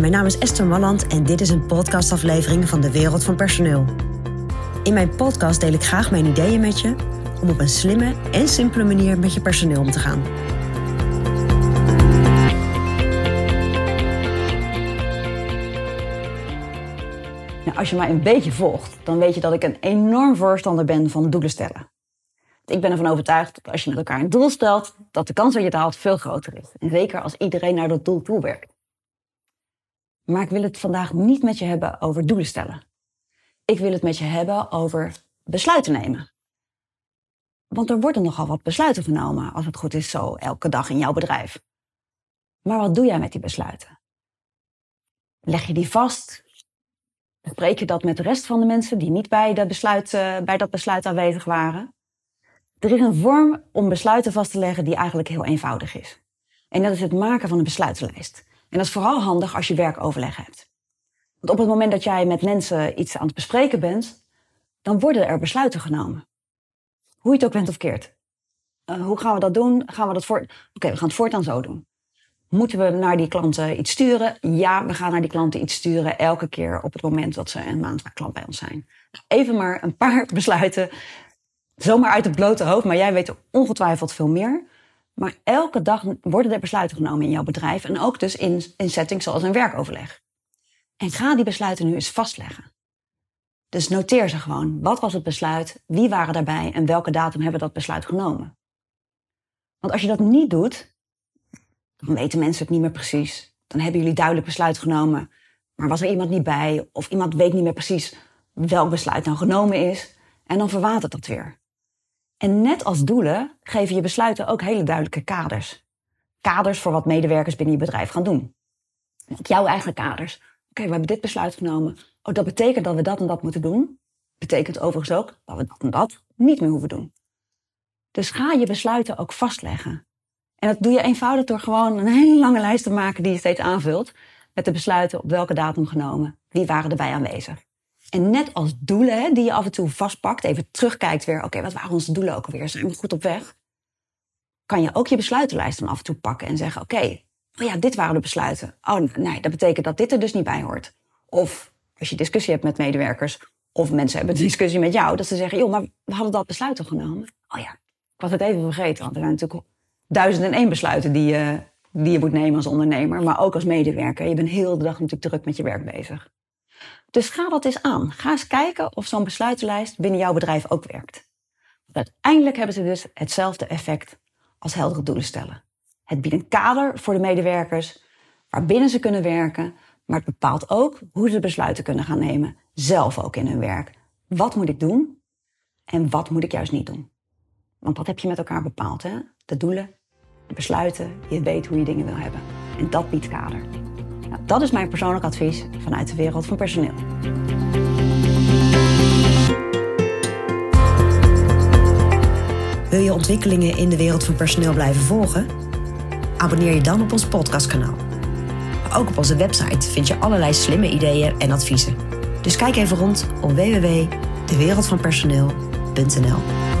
Mijn naam is Esther Malland en dit is een podcastaflevering van de Wereld van Personeel. In mijn podcast deel ik graag mijn ideeën met je om op een slimme en simpele manier met je personeel om te gaan. Nou, als je mij een beetje volgt, dan weet je dat ik een enorm voorstander ben van doelen stellen. Ik ben ervan overtuigd dat als je met elkaar een doel stelt, dat de kans dat je het haalt veel groter is. En zeker als iedereen naar dat doel toe werkt. Maar ik wil het vandaag niet met je hebben over doelen stellen. Ik wil het met je hebben over besluiten nemen. Want er worden nogal wat besluiten genomen, als het goed is zo, elke dag in jouw bedrijf. Maar wat doe jij met die besluiten? Leg je die vast? Spreek je dat met de rest van de mensen die niet bij, besluit, uh, bij dat besluit aanwezig waren? Er is een vorm om besluiten vast te leggen die eigenlijk heel eenvoudig is. En dat is het maken van een besluitenlijst. En dat is vooral handig als je werkoverleg hebt. Want op het moment dat jij met mensen iets aan het bespreken bent, dan worden er besluiten genomen. Hoe je het ook bent of keert. Uh, hoe gaan we dat doen? Gaan we dat voor... Oké, we gaan het voortaan zo doen. Moeten we naar die klanten iets sturen? Ja, we gaan naar die klanten iets sturen elke keer op het moment dat ze een maand klant bij ons zijn. Even maar een paar besluiten, zomaar uit het blote hoofd, maar jij weet ongetwijfeld veel meer. Maar elke dag worden er besluiten genomen in jouw bedrijf en ook dus in, in settings zoals een werkoverleg. En ga die besluiten nu eens vastleggen. Dus noteer ze gewoon. Wat was het besluit? Wie waren daarbij? En welke datum hebben dat besluit genomen? Want als je dat niet doet, dan weten mensen het niet meer precies. Dan hebben jullie duidelijk besluit genomen, maar was er iemand niet bij? Of iemand weet niet meer precies welk besluit nou genomen is. En dan verwatert dat weer. En net als doelen geven je besluiten ook hele duidelijke kaders. Kaders voor wat medewerkers binnen je bedrijf gaan doen. Jouw eigen kaders. Oké, we hebben dit besluit genomen. Oh, dat betekent dat we dat en dat moeten doen. Betekent overigens ook dat we dat en dat niet meer hoeven doen. Dus ga je besluiten ook vastleggen. En dat doe je eenvoudig door gewoon een hele lange lijst te maken die je steeds aanvult. Met de besluiten op welke datum genomen. Wie waren erbij aanwezig. En net als doelen hè, die je af en toe vastpakt, even terugkijkt weer, oké, wat waren onze doelen ook alweer? Zijn we goed op weg? Kan je ook je besluitenlijst dan af en toe pakken en zeggen, oké, oh ja, dit waren de besluiten. Oh nee, dat betekent dat dit er dus niet bij hoort. Of als je discussie hebt met medewerkers, of mensen hebben een discussie met jou, dat ze zeggen, joh, maar we hadden dat besluit al genomen. Oh ja, ik was het even vergeten, want er zijn natuurlijk duizend en één besluiten die je, die je moet nemen als ondernemer, maar ook als medewerker. Je bent heel de dag natuurlijk druk met je werk bezig. Dus ga dat eens aan. Ga eens kijken of zo'n besluitenlijst binnen jouw bedrijf ook werkt. Want uiteindelijk hebben ze dus hetzelfde effect als heldere doelen stellen. Het biedt een kader voor de medewerkers waarbinnen ze kunnen werken, maar het bepaalt ook hoe ze besluiten kunnen gaan nemen, zelf ook in hun werk. Wat moet ik doen en wat moet ik juist niet doen? Want dat heb je met elkaar bepaald, hè? De doelen, de besluiten, je weet hoe je dingen wil hebben. En dat biedt kader. Nou, dat is mijn persoonlijk advies vanuit de wereld van personeel. Wil je ontwikkelingen in de wereld van personeel blijven volgen? Abonneer je dan op ons podcastkanaal. ook op onze website vind je allerlei slimme ideeën en adviezen. Dus kijk even rond op www.dewereldvanpersoneel.nl.